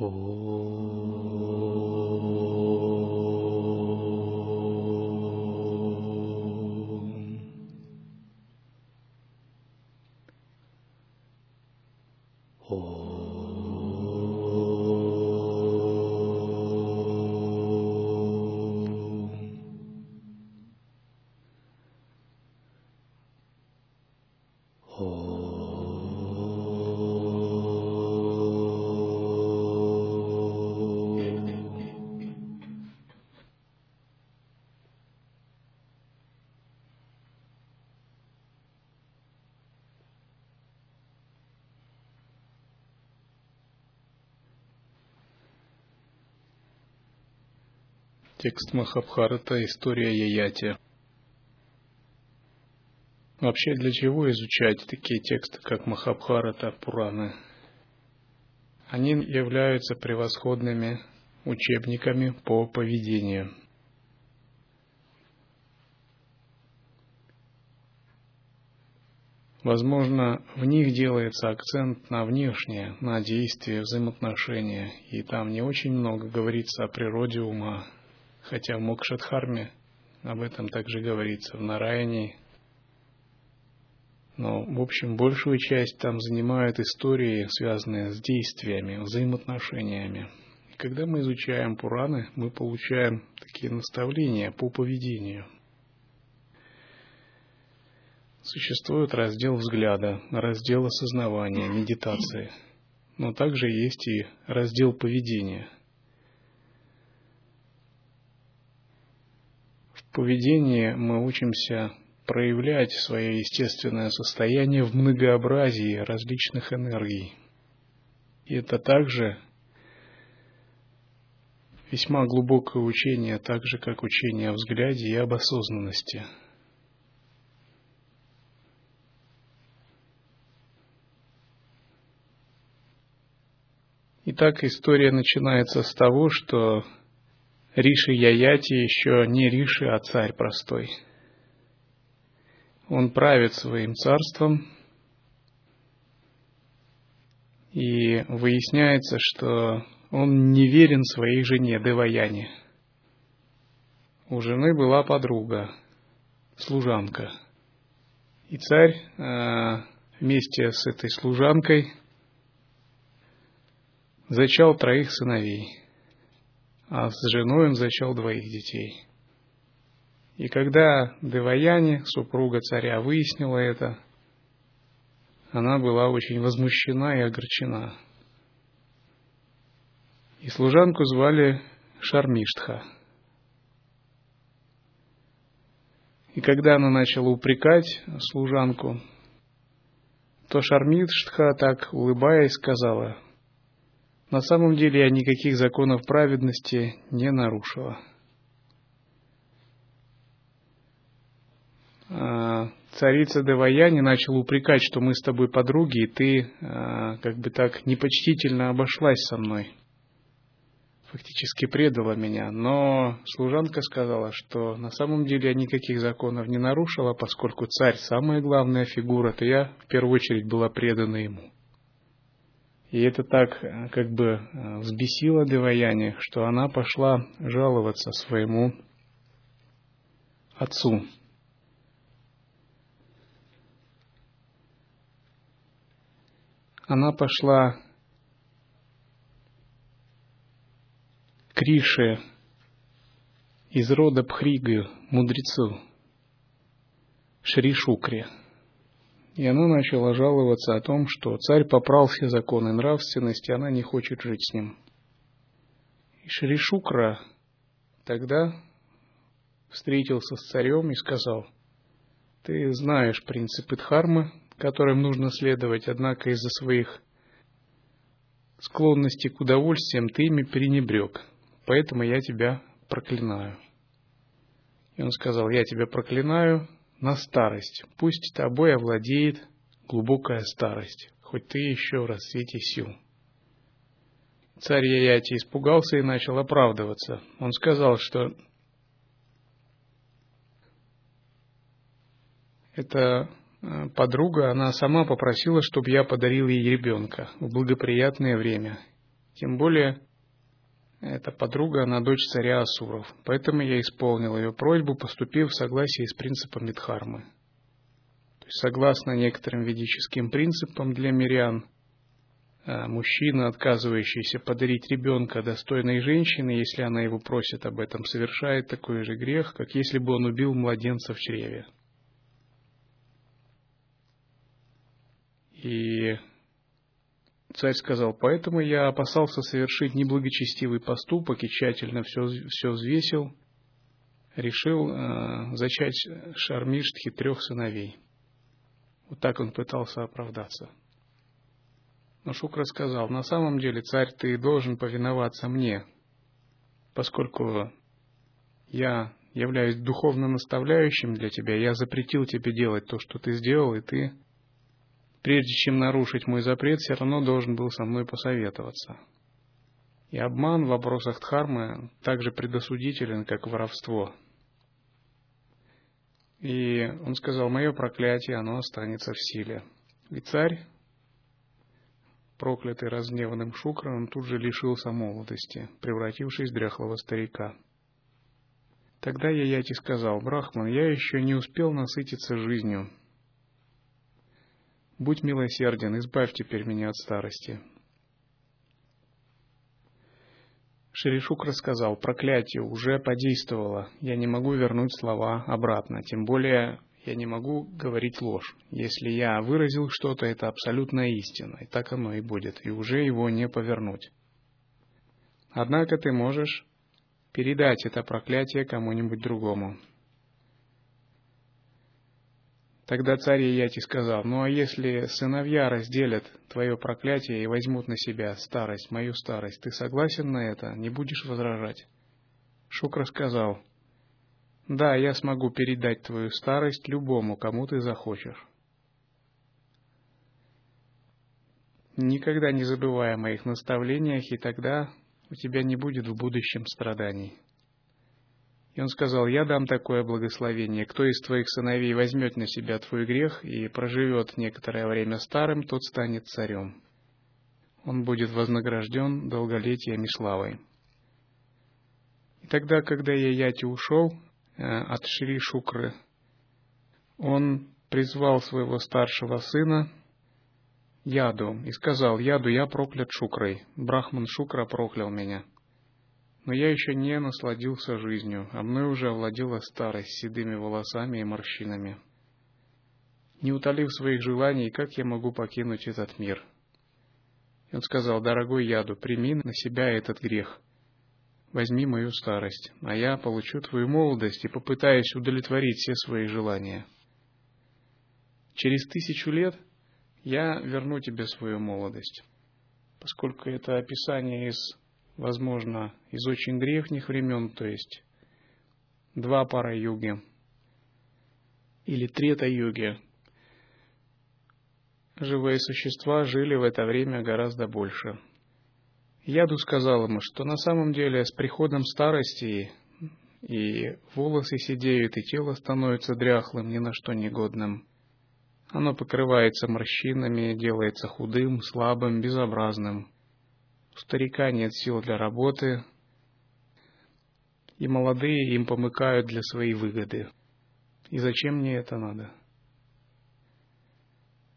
Oh. Текст Махабхарата «История Яяти». Вообще, для чего изучать такие тексты, как Махабхарата, Пураны? Они являются превосходными учебниками по поведению. Возможно, в них делается акцент на внешнее, на действие, взаимоотношения, и там не очень много говорится о природе ума, хотя в Мокшадхарме об этом также говорится, в Нараяне. Но, в общем, большую часть там занимают истории, связанные с действиями, взаимоотношениями. И когда мы изучаем Пураны, мы получаем такие наставления по поведению. Существует раздел взгляда, раздел осознавания, медитации. Но также есть и раздел поведения – поведении мы учимся проявлять свое естественное состояние в многообразии различных энергий. И это также весьма глубокое учение, так же как учение о взгляде и об осознанности. Итак, история начинается с того, что Риши Яяти еще не Риши, а царь простой. Он правит своим царством, и выясняется, что он не верен своей жене Деваяне. У жены была подруга, служанка. И царь э, вместе с этой служанкой зачал троих сыновей а с женой он зачал двоих детей. И когда Деваяни, супруга царя, выяснила это, она была очень возмущена и огорчена. И служанку звали Шармиштха. И когда она начала упрекать служанку, то Шармиштха так улыбаясь сказала, на самом деле я никаких законов праведности не нарушила. А, царица Деваяни начала упрекать, что мы с тобой подруги, и ты а, как бы так непочтительно обошлась со мной. Фактически предала меня. Но служанка сказала, что на самом деле я никаких законов не нарушила, поскольку царь самая главная фигура, то я в первую очередь была предана ему. И это так э, как бы э, взбесило Деваяни, что она пошла жаловаться своему отцу. Она пошла к Рише из рода Пхриги, мудрецу, Шри Шукре – и она начала жаловаться о том, что царь попрал все законы нравственности, она не хочет жить с ним. И Шришукра тогда встретился с царем и сказал, ты знаешь принципы Дхармы, которым нужно следовать, однако из-за своих склонностей к удовольствиям ты ими пренебрег, поэтому я тебя проклинаю. И он сказал, я тебя проклинаю на старость. Пусть тобой овладеет глубокая старость, хоть ты еще в рассвете сил. Царь Яяти испугался и начал оправдываться. Он сказал, что эта э, подруга, она сама попросила, чтобы я подарил ей ребенка в благоприятное время. Тем более, эта подруга, она дочь царя Асуров, поэтому я исполнил ее просьбу, поступив в согласии с принципом Мидхармы. То есть, согласно некоторым ведическим принципам для мирян, а, мужчина, отказывающийся подарить ребенка достойной женщине, если она его просит об этом, совершает такой же грех, как если бы он убил младенца в чреве. И Царь сказал, поэтому я опасался совершить неблагочестивый поступок и тщательно все, все взвесил, решил э, зачать Шармиштхи трех сыновей. Вот так он пытался оправдаться. Но Шукра сказал, на самом деле, царь, ты должен повиноваться мне, поскольку я являюсь духовно наставляющим для тебя, я запретил тебе делать то, что ты сделал, и ты прежде чем нарушить мой запрет, все равно должен был со мной посоветоваться. И обман в вопросах дхармы также предосудителен, как воровство. И он сказал, мое проклятие, оно останется в силе. И царь, проклятый разгневанным Шукраном, тут же лишился молодости, превратившись в дряхлого старика. Тогда я Яти сказал, Брахман, я еще не успел насытиться жизнью, Будь милосерден, избавь теперь меня от старости. Шеришук рассказал, проклятие уже подействовало, я не могу вернуть слова обратно, тем более я не могу говорить ложь. Если я выразил что-то, это абсолютная истина, и так оно и будет, и уже его не повернуть. Однако ты можешь передать это проклятие кому-нибудь другому. Тогда царь Ияти сказал, ну а если сыновья разделят твое проклятие и возьмут на себя старость, мою старость, ты согласен на это, не будешь возражать? Шукра сказал, да, я смогу передать твою старость любому, кому ты захочешь. Никогда не забывай о моих наставлениях, и тогда у тебя не будет в будущем страданий. И он сказал, я дам такое благословение. Кто из твоих сыновей возьмет на себя твой грех и проживет некоторое время старым, тот станет царем. Он будет вознагражден долголетием и славой. И тогда, когда Яяти ушел э, от Шри Шукры, он призвал своего старшего сына Яду и сказал, Яду, я проклят Шукрой, Брахман Шукра проклял меня но я еще не насладился жизнью, а мной уже овладела старость седыми волосами и морщинами. Не утолив своих желаний, как я могу покинуть этот мир? И он сказал, дорогой яду, прими на себя этот грех. Возьми мою старость, а я получу твою молодость и попытаюсь удовлетворить все свои желания. Через тысячу лет я верну тебе свою молодость, поскольку это описание из возможно, из очень древних времен, то есть два пара юги или трета юги. Живые существа жили в это время гораздо больше. Яду сказал ему, что на самом деле с приходом старости и волосы сидеют, и тело становится дряхлым, ни на что негодным. Оно покрывается морщинами, делается худым, слабым, безобразным – у старика нет сил для работы, и молодые им помыкают для своей выгоды. И зачем мне это надо?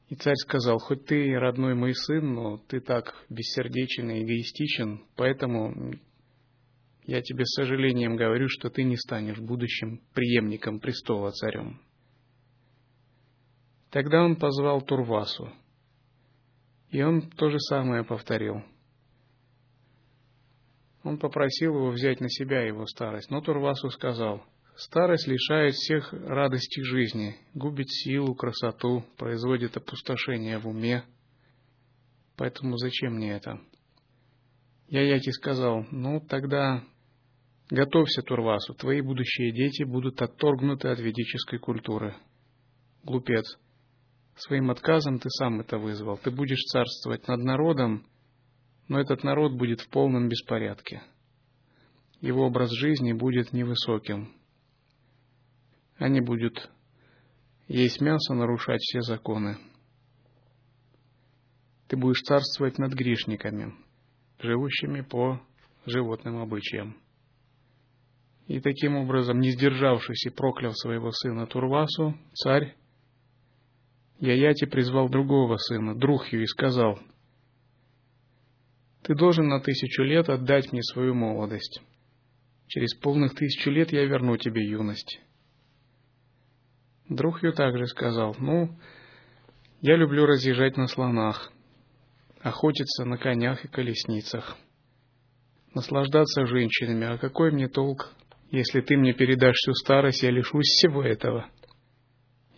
И царь сказал, хоть ты родной мой сын, но ты так бессердечен и эгоистичен, поэтому я тебе с сожалением говорю, что ты не станешь будущим преемником престола царем. Тогда он позвал Турвасу, и он то же самое повторил – он попросил его взять на себя его старость, но Турвасу сказал, «Старость лишает всех радости жизни, губит силу, красоту, производит опустошение в уме. Поэтому зачем мне это?» Я Яти сказал, «Ну, тогда готовься, Турвасу, твои будущие дети будут отторгнуты от ведической культуры». Глупец, своим отказом ты сам это вызвал. Ты будешь царствовать над народом, но этот народ будет в полном беспорядке. Его образ жизни будет невысоким. Они будут есть мясо, нарушать все законы. Ты будешь царствовать над грешниками. живущими по животным обычаям. И таким образом, не сдержавшись и проклял своего сына Турвасу, царь Яяти призвал другого сына, Друхью, и сказал, «Ты должен на тысячу лет отдать мне свою молодость. Через полных тысячу лет я верну тебе юность». Друхью также сказал, «Ну, я люблю разъезжать на слонах, охотиться на конях и колесницах, наслаждаться женщинами, а какой мне толк, если ты мне передашь всю старость, я лишусь всего этого?»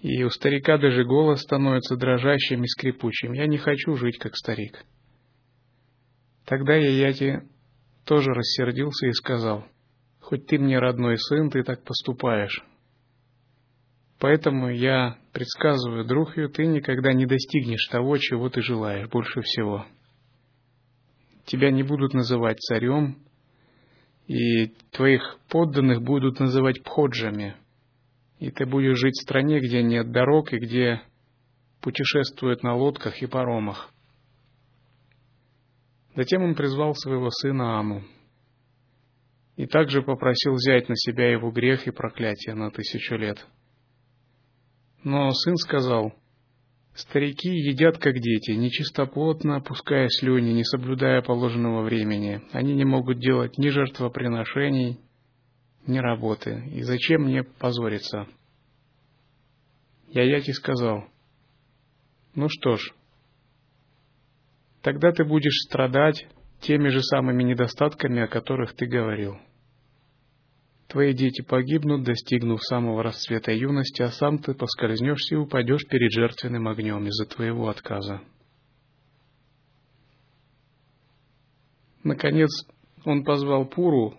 и у старика даже голос становится дрожащим и скрипучим. Я не хочу жить, как старик. Тогда я Яти тоже рассердился и сказал, хоть ты мне родной сын, ты так поступаешь. Поэтому я предсказываю, Друхью, ты никогда не достигнешь того, чего ты желаешь больше всего. Тебя не будут называть царем, и твоих подданных будут называть пходжами – и ты будешь жить в стране, где нет дорог и где путешествуют на лодках и паромах. Затем он призвал своего сына Аму и также попросил взять на себя его грех и проклятие на тысячу лет. Но сын сказал, «Старики едят, как дети, нечистоплотно, опуская слюни, не соблюдая положенного времени. Они не могут делать ни жертвоприношений, ни работы. И зачем мне позориться? Я Яки сказал, ну что ж, тогда ты будешь страдать теми же самыми недостатками, о которых ты говорил. Твои дети погибнут, достигнув самого расцвета юности, а сам ты поскользнешься и упадешь перед жертвенным огнем из-за твоего отказа. Наконец, он позвал Пуру,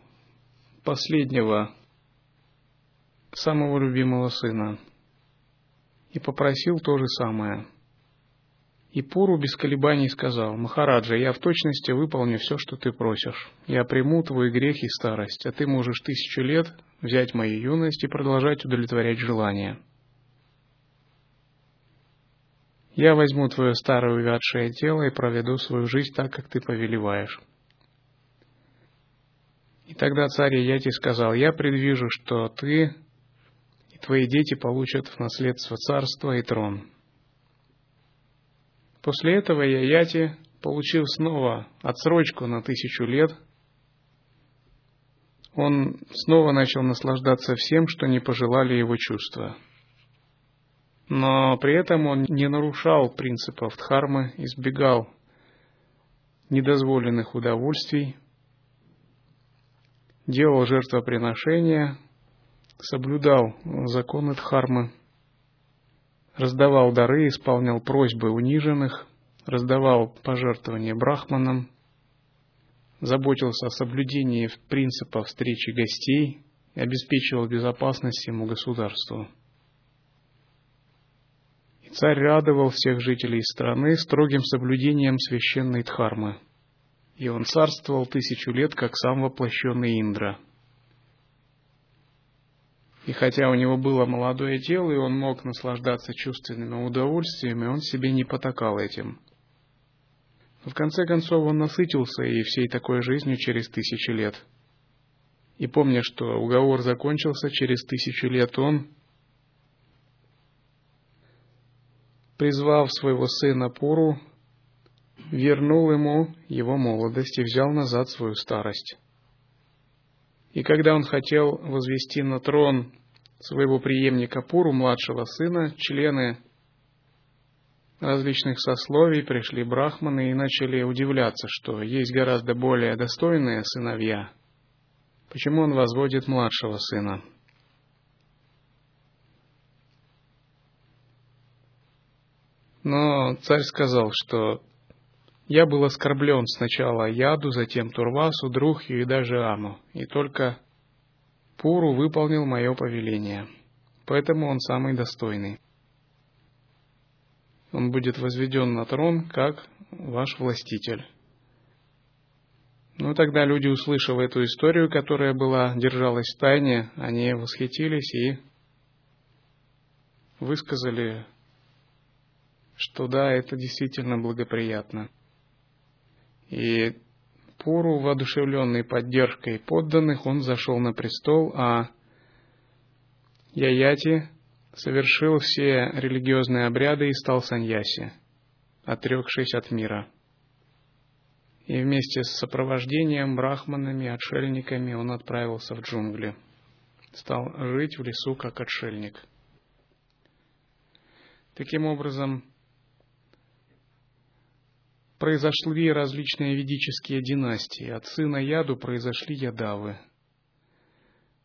последнего, самого любимого сына, и попросил то же самое. И Пуру без колебаний сказал, «Махараджа, я в точности выполню все, что ты просишь. Я приму твой грех и старость, а ты можешь тысячу лет взять мою юность и продолжать удовлетворять желания. Я возьму твое старое увядшее тело и проведу свою жизнь так, как ты повелеваешь». И тогда царь Яти сказал, я предвижу, что ты и твои дети получат в наследство царство и трон. После этого Яяти, получив снова отсрочку на тысячу лет, он снова начал наслаждаться всем, что не пожелали его чувства. Но при этом он не нарушал принципов дхармы, избегал недозволенных удовольствий, делал жертвоприношения, соблюдал законы Дхармы, раздавал дары, исполнял просьбы униженных, раздавал пожертвования брахманам, заботился о соблюдении принципа встречи гостей и обеспечивал безопасность всему государству. И царь радовал всех жителей страны строгим соблюдением священной Дхармы – и он царствовал тысячу лет, как сам воплощенный Индра. И хотя у него было молодое тело, и он мог наслаждаться чувственными удовольствиями, он себе не потакал этим. В конце концов он насытился и всей такой жизнью через тысячи лет. И помня, что уговор закончился через тысячу лет, он, призвав своего сына Пуру, вернул ему его молодость и взял назад свою старость. И когда он хотел возвести на трон своего преемника Пуру, младшего сына, члены различных сословий пришли брахманы и начали удивляться, что есть гораздо более достойные сыновья. Почему он возводит младшего сына? Но царь сказал, что я был оскорблен сначала Яду, затем Турвасу, Друхью и даже Аму, и только Пуру выполнил мое повеление. Поэтому он самый достойный. Он будет возведен на трон, как ваш властитель. Ну, тогда люди, услышав эту историю, которая была, держалась в тайне, они восхитились и высказали, что да, это действительно благоприятно. И Пуру, воодушевленный поддержкой подданных, он зашел на престол, а Яяти совершил все религиозные обряды и стал саньяси, отрекшись от мира. И вместе с сопровождением брахманами, отшельниками он отправился в джунгли. Стал жить в лесу как отшельник. Таким образом, произошли различные ведические династии. От сына Яду произошли Ядавы.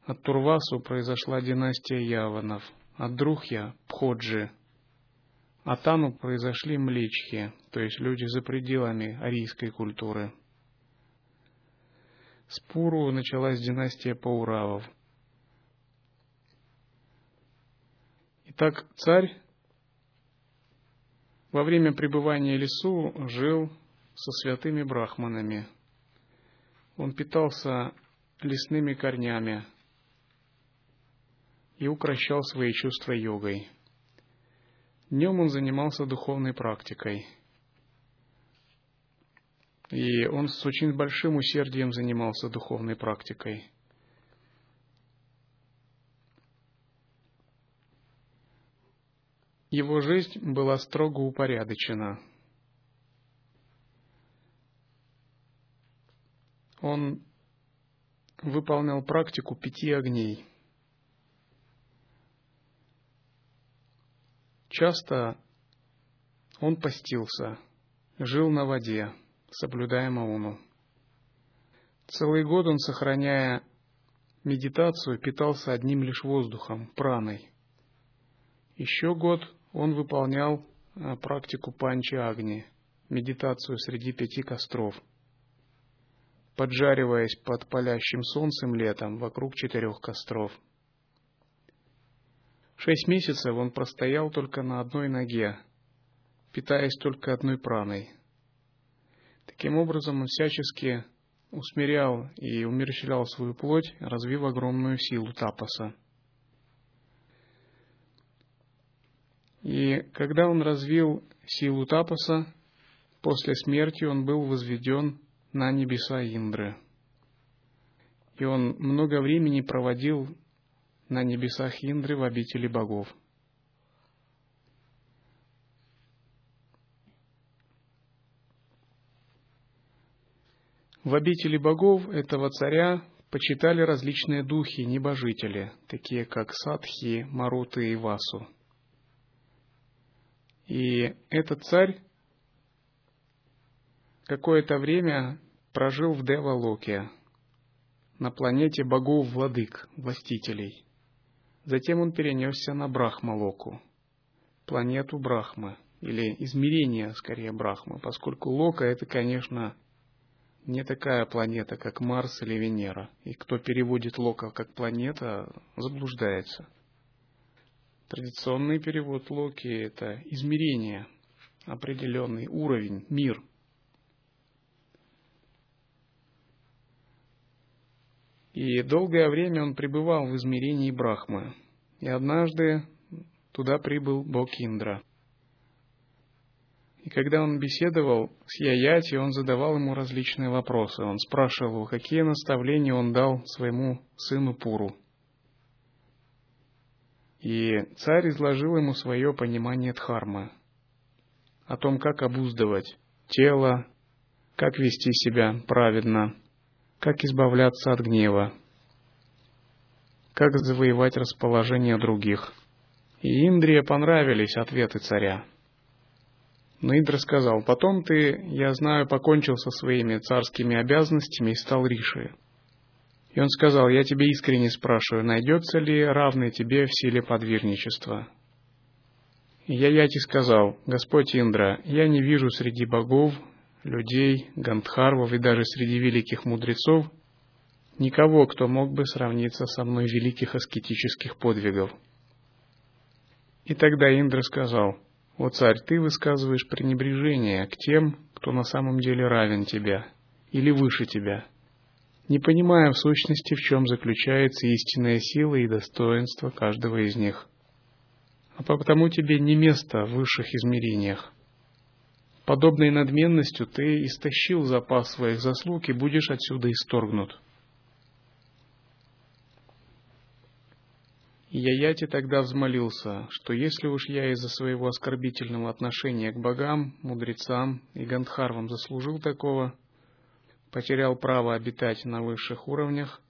От Турвасу произошла династия Яванов. От Друхья – Пходжи. От Ану произошли Млечхи, то есть люди за пределами арийской культуры. С Пуру началась династия Пауравов. Итак, царь во время пребывания в лесу жил со святыми брахманами. Он питался лесными корнями и укращал свои чувства йогой. Днем он занимался духовной практикой. И он с очень большим усердием занимался духовной практикой. Его жизнь была строго упорядочена. Он выполнял практику пяти огней. Часто он постился, жил на воде, соблюдая мауну. Целый год он, сохраняя медитацию, питался одним лишь воздухом, праной. Еще год он выполнял а, практику панчи агни, медитацию среди пяти костров, поджариваясь под палящим солнцем летом вокруг четырех костров. Шесть месяцев он простоял только на одной ноге, питаясь только одной праной. Таким образом, он всячески усмирял и умерщвлял свою плоть, развив огромную силу тапаса – И когда он развил силу тапаса, после смерти он был возведен на небеса Индры. И он много времени проводил на небесах Индры в обители богов. В обители богов этого царя почитали различные духи, небожители, такие как Садхи, Маруты и Васу – и этот царь какое-то время прожил в Девалоке, на планете богов-владык, властителей. Затем он перенесся на Брахмалоку, планету Брахмы, или измерение, скорее, Брахмы, поскольку Лока — это, конечно, не такая планета, как Марс или Венера. И кто переводит Лока как планета, заблуждается — Традиционный перевод Локи – это измерение, определенный уровень, мир. И долгое время он пребывал в измерении Брахмы. И однажды туда прибыл Бог Индра. И когда он беседовал с Яяти, он задавал ему различные вопросы. Он спрашивал его, какие наставления он дал своему сыну Пуру – и царь изложил ему свое понимание дхармы, о том, как обуздывать тело, как вести себя праведно, как избавляться от гнева, как завоевать расположение других. И Индре понравились ответы царя. Но Индра сказал, потом ты, я знаю, покончил со своими царскими обязанностями и стал Риши. И он сказал, я тебе искренне спрашиваю, найдется ли равный тебе в силе подвижничества? И я Яти сказал, Господь Индра, я не вижу среди богов, людей, гандхарвов и даже среди великих мудрецов никого, кто мог бы сравниться со мной великих аскетических подвигов. И тогда Индра сказал, «О царь, ты высказываешь пренебрежение к тем, кто на самом деле равен тебя или выше тебя» не понимая в сущности, в чем заключается истинная сила и достоинство каждого из них. А потому тебе не место в высших измерениях. подобной надменностью ты истощил запас своих заслуг и будешь отсюда исторгнут. Яяти тогда взмолился, что если уж я из-за своего оскорбительного отношения к богам, мудрецам и гандхарвам заслужил такого, потерял право обитать на высших уровнях,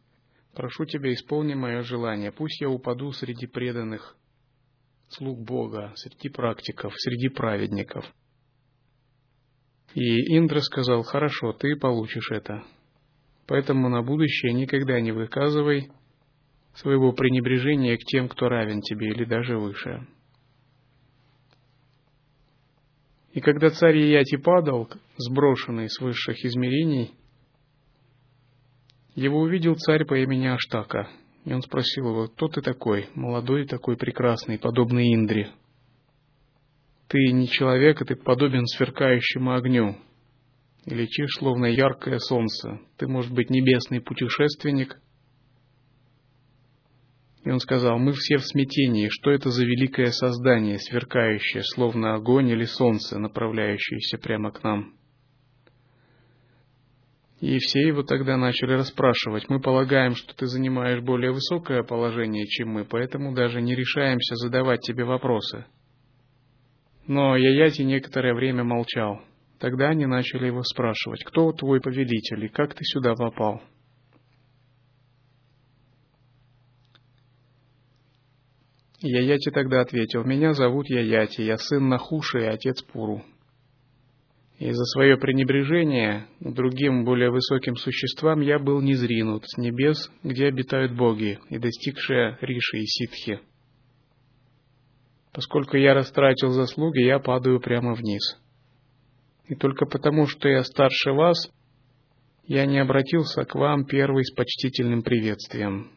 прошу тебя, исполни мое желание, пусть я упаду среди преданных слуг Бога, среди практиков, среди праведников. И Индра сказал, хорошо, ты получишь это. Поэтому на будущее никогда не выказывай своего пренебрежения к тем, кто равен тебе или даже выше. И когда царь Ияти падал, сброшенный с высших измерений, его увидел царь по имени Аштака, и он спросил его, кто ты такой, молодой такой прекрасный, подобный Индре? Ты не человек, а ты подобен сверкающему огню, и летишь, словно яркое солнце. Ты, может быть, небесный путешественник, и он сказал, мы все в смятении, что это за великое создание, сверкающее, словно огонь или солнце, направляющееся прямо к нам. И все его тогда начали расспрашивать. Мы полагаем, что ты занимаешь более высокое положение, чем мы, поэтому даже не решаемся задавать тебе вопросы. Но Яяти некоторое время молчал. Тогда они начали его спрашивать, кто твой повелитель и как ты сюда попал? Яяти тогда ответил, «Меня зовут Яяти, я сын Нахуши и отец Пуру. И за свое пренебрежение другим более высоким существам я был незринут с небес, где обитают боги, и достигшие Риши и Ситхи. Поскольку я растратил заслуги, я падаю прямо вниз. И только потому, что я старше вас, я не обратился к вам первый с почтительным приветствием.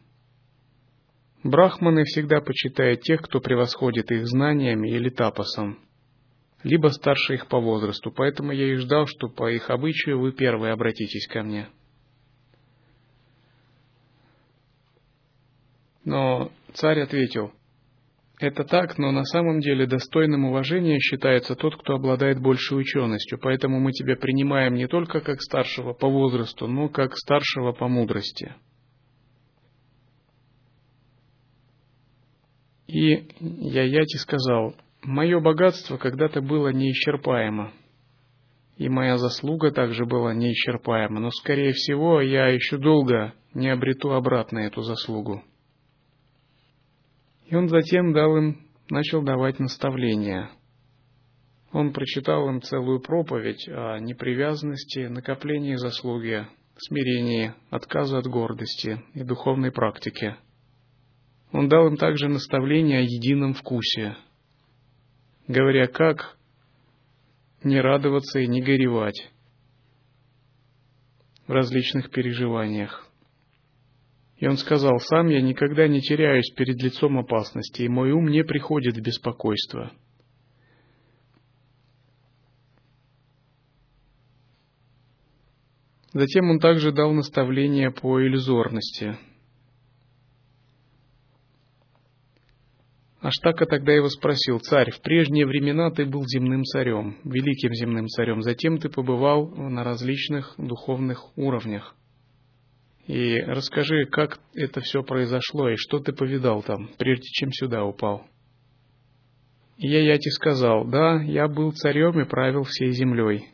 Брахманы всегда почитают тех, кто превосходит их знаниями или тапосом, либо старше их по возрасту, поэтому я и ждал, что по их обычаю вы первые обратитесь ко мне. Но царь ответил, это так, но на самом деле достойным уважения считается тот, кто обладает большей ученостью, поэтому мы тебя принимаем не только как старшего по возрасту, но как старшего по мудрости. И Яяти сказал, «Мое богатство когда-то было неисчерпаемо, и моя заслуга также была неисчерпаема, но, скорее всего, я еще долго не обрету обратно эту заслугу». И он затем дал им, начал давать наставления. Он прочитал им целую проповедь о непривязанности, накоплении заслуги, смирении, отказа от гордости и духовной практике – он дал им также наставление о едином вкусе, говоря, как не радоваться и не горевать в различных переживаниях. И он сказал, «Сам я никогда не теряюсь перед лицом опасности, и мой ум не приходит в беспокойство». Затем он также дал наставление по иллюзорности – Аштака тогда его спросил, «Царь, в прежние времена ты был земным царем, великим земным царем, затем ты побывал на различных духовных уровнях. И расскажи, как это все произошло и что ты повидал там, прежде чем сюда упал?» И я Яти сказал, «Да, я был царем и правил всей землей.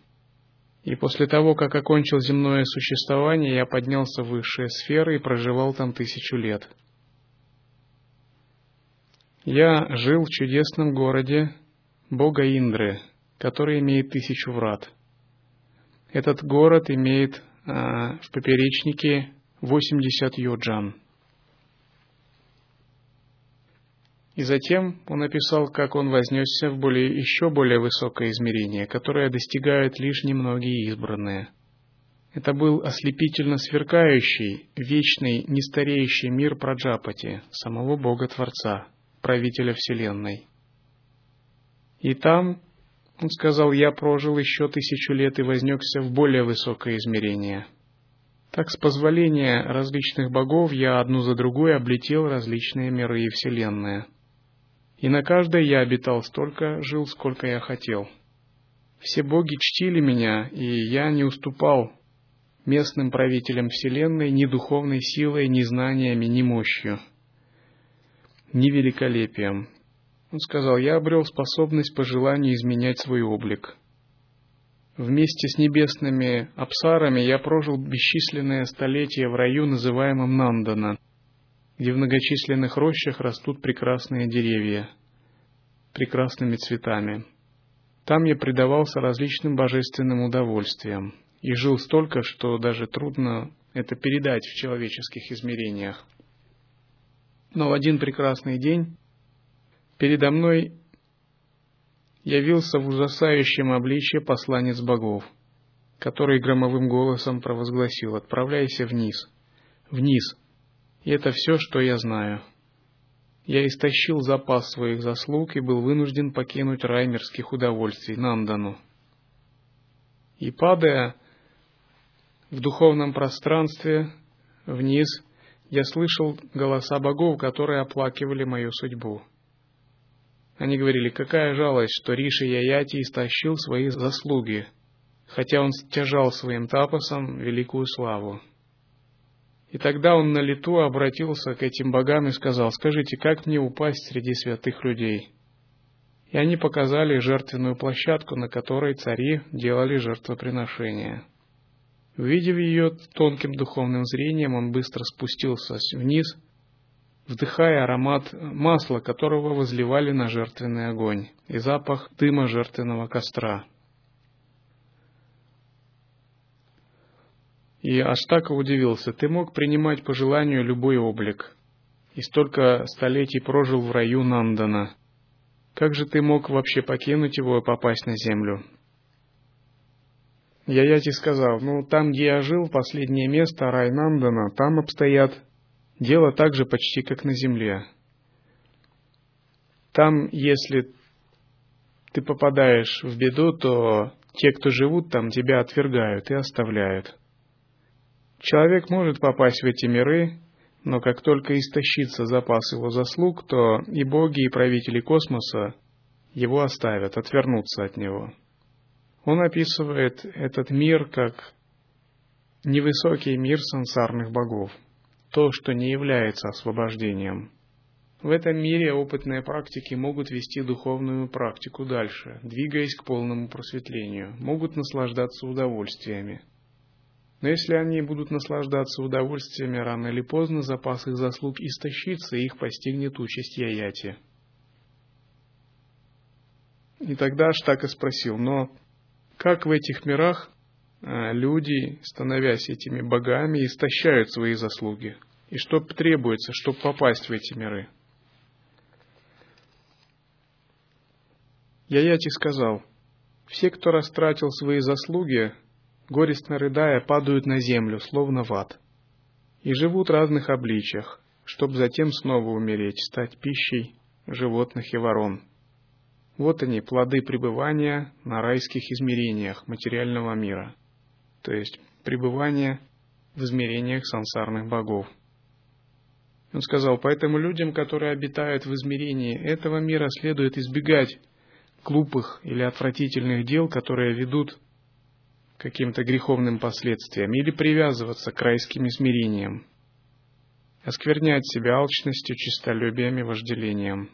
И после того, как окончил земное существование, я поднялся в высшие сферы и проживал там тысячу лет». Я жил в чудесном городе бога Индры, который имеет тысячу врат. Этот город имеет а, в поперечнике 80 йоджан. И затем он описал, как он вознесся в более, еще более высокое измерение, которое достигают лишь немногие избранные. Это был ослепительно сверкающий, вечный, нестареющий мир Праджапати, самого Бога-Творца – правителя Вселенной. И там, он сказал, я прожил еще тысячу лет и вознесся в более высокое измерение. Так, с позволения различных богов, я одну за другой облетел различные миры и Вселенные. И на каждой я обитал столько, жил, сколько я хотел. Все боги чтили меня, и я не уступал местным правителям Вселенной ни духовной силой, ни знаниями, ни мощью, ни великолепием. Он сказал, я обрел способность по желанию изменять свой облик. Вместе с небесными абсарами я прожил бесчисленные столетия в раю, называемом Нандана, где в многочисленных рощах растут прекрасные деревья, прекрасными цветами. Там я предавался различным божественным удовольствиям и жил столько, что даже трудно это передать в человеческих измерениях. Но в один прекрасный день передо мной явился в ужасающем обличье посланец богов, который громовым голосом провозгласил «Отправляйся вниз, вниз, и это все, что я знаю». Я истощил запас своих заслуг и был вынужден покинуть рай мирских удовольствий, Нандану. И падая в духовном пространстве вниз, я слышал голоса богов, которые оплакивали мою судьбу. Они говорили, какая жалость, что Риши Яяти истощил свои заслуги, хотя он стяжал своим тапосом великую славу. И тогда он на лету обратился к этим богам и сказал, «Скажите, как мне упасть среди святых людей?» И они показали жертвенную площадку, на которой цари делали жертвоприношения. Увидев ее тонким духовным зрением, он быстро спустился вниз – вдыхая аромат масла, которого возливали на жертвенный огонь, и запах дыма жертвенного костра. И Аштака удивился, ты мог принимать по желанию любой облик, и столько столетий прожил в раю Нандана. Как же ты мог вообще покинуть его и попасть на землю? Я Яяти сказал, ну там, где я жил, последнее место, рай Нандана, там обстоят Дело так же почти как на земле. Там, если ты попадаешь в беду, то те, кто живут там, тебя отвергают и оставляют. Человек может попасть в эти миры, но как только истощится запас его заслуг, то и боги, и правители космоса его оставят, отвернутся от него. Он описывает этот мир как невысокий мир сансарных богов – то, что не является освобождением. В этом мире опытные практики могут вести духовную практику дальше, двигаясь к полному просветлению, могут наслаждаться удовольствиями. Но если они будут наслаждаться удовольствиями, рано или поздно запас их заслуг истощится, и их постигнет участь Яяти. И тогда Штака спросил, но как в этих мирах а, люди, становясь этими богами, истощают свои заслуги. И что требуется, чтобы попасть в эти миры? Яяти сказал, все, кто растратил свои заслуги, горестно рыдая, падают на землю, словно в ад, и живут разных обличиях, чтобы затем снова умереть, стать пищей животных и ворон. Вот они, плоды пребывания на райских измерениях материального мира – то есть пребывание в измерениях сансарных богов. Он сказал, поэтому людям, которые обитают в измерении этого мира, следует избегать глупых или отвратительных дел, которые ведут к каким-то греховным последствиям, или привязываться к райским измерениям, осквернять себя алчностью, честолюбием и вожделением.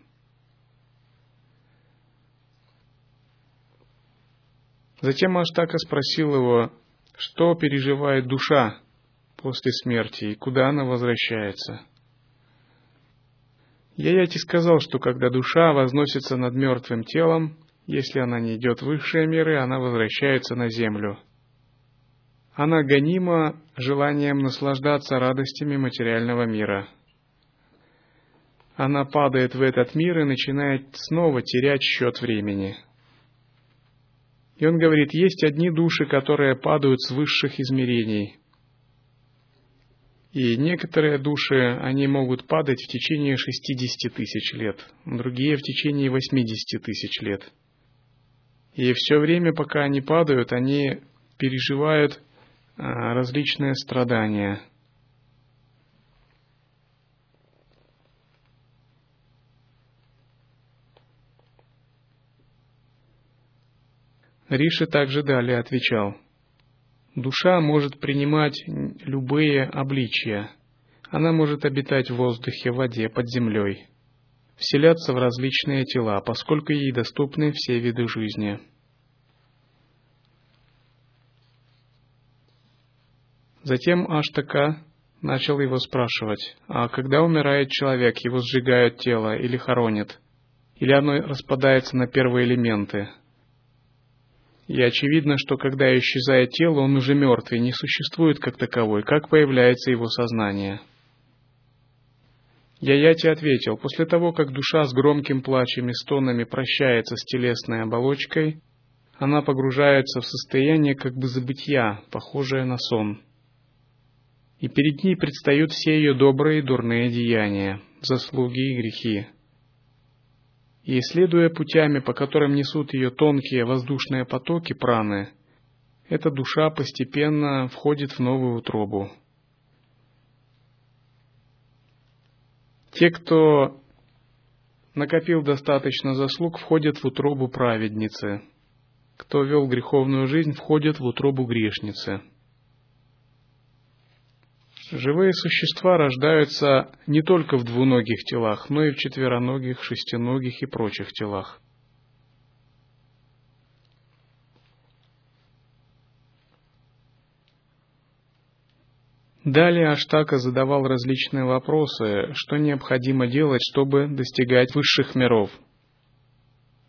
Затем Аштака спросил его, что переживает душа после смерти и куда она возвращается? Яяти сказал, что когда душа возносится над мертвым телом, если она не идет в высшие миры, она возвращается на землю. Она гонима желанием наслаждаться радостями материального мира. Она падает в этот мир и начинает снова терять счет времени – и он говорит, есть одни души, которые падают с высших измерений. И некоторые души, они могут падать в течение 60 тысяч лет, другие в течение 80 тысяч лет. И все время, пока они падают, они переживают а, различные страдания – Риши также далее отвечал, «Душа может принимать любые обличия. Она может обитать в воздухе, в воде, под землей, вселяться в различные тела, поскольку ей доступны все виды жизни». Затем Аштака начал его спрашивать, а когда умирает человек, его сжигают тело или хоронят, или оно распадается на первые элементы – и очевидно, что когда исчезает тело, он уже мертв и не существует как таковой, как появляется его сознание. Яяти ответил, после того, как душа с громким плачем и стонами прощается с телесной оболочкой, она погружается в состояние как бы забытия, похожее на сон. И перед ней предстают все ее добрые и дурные деяния, заслуги и грехи и, следуя путями, по которым несут ее тонкие воздушные потоки праны, эта душа постепенно входит в новую утробу. Те, кто накопил достаточно заслуг, входят в утробу праведницы. Кто вел греховную жизнь, входит в утробу грешницы. Живые существа рождаются не только в двуногих телах, но и в четвероногих, шестиногих и прочих телах. Далее Аштака задавал различные вопросы, что необходимо делать, чтобы достигать высших миров –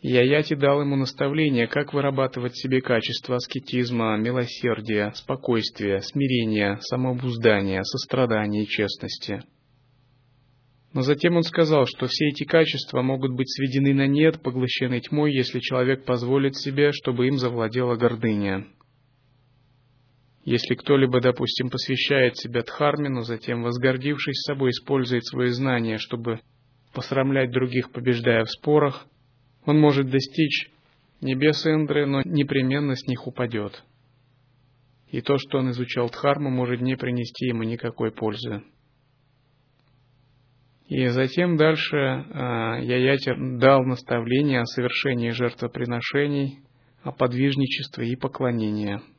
Яяти дал ему наставление, как вырабатывать в себе качества аскетизма, милосердия, спокойствия, смирения, самообуздания, сострадания и честности. Но затем он сказал, что все эти качества могут быть сведены на нет, поглощены тьмой, если человек позволит себе, чтобы им завладела гордыня. Если кто-либо, допустим, посвящает себя Дхарме, но затем, возгордившись собой, использует свои знания, чтобы посрамлять других, побеждая в спорах, он может достичь небес Индры, но непременно с них упадет. И то, что он изучал Дхарму, может не принести ему никакой пользы. И затем дальше э, Яятер дал наставление о совершении жертвоприношений, о подвижничестве и поклонении –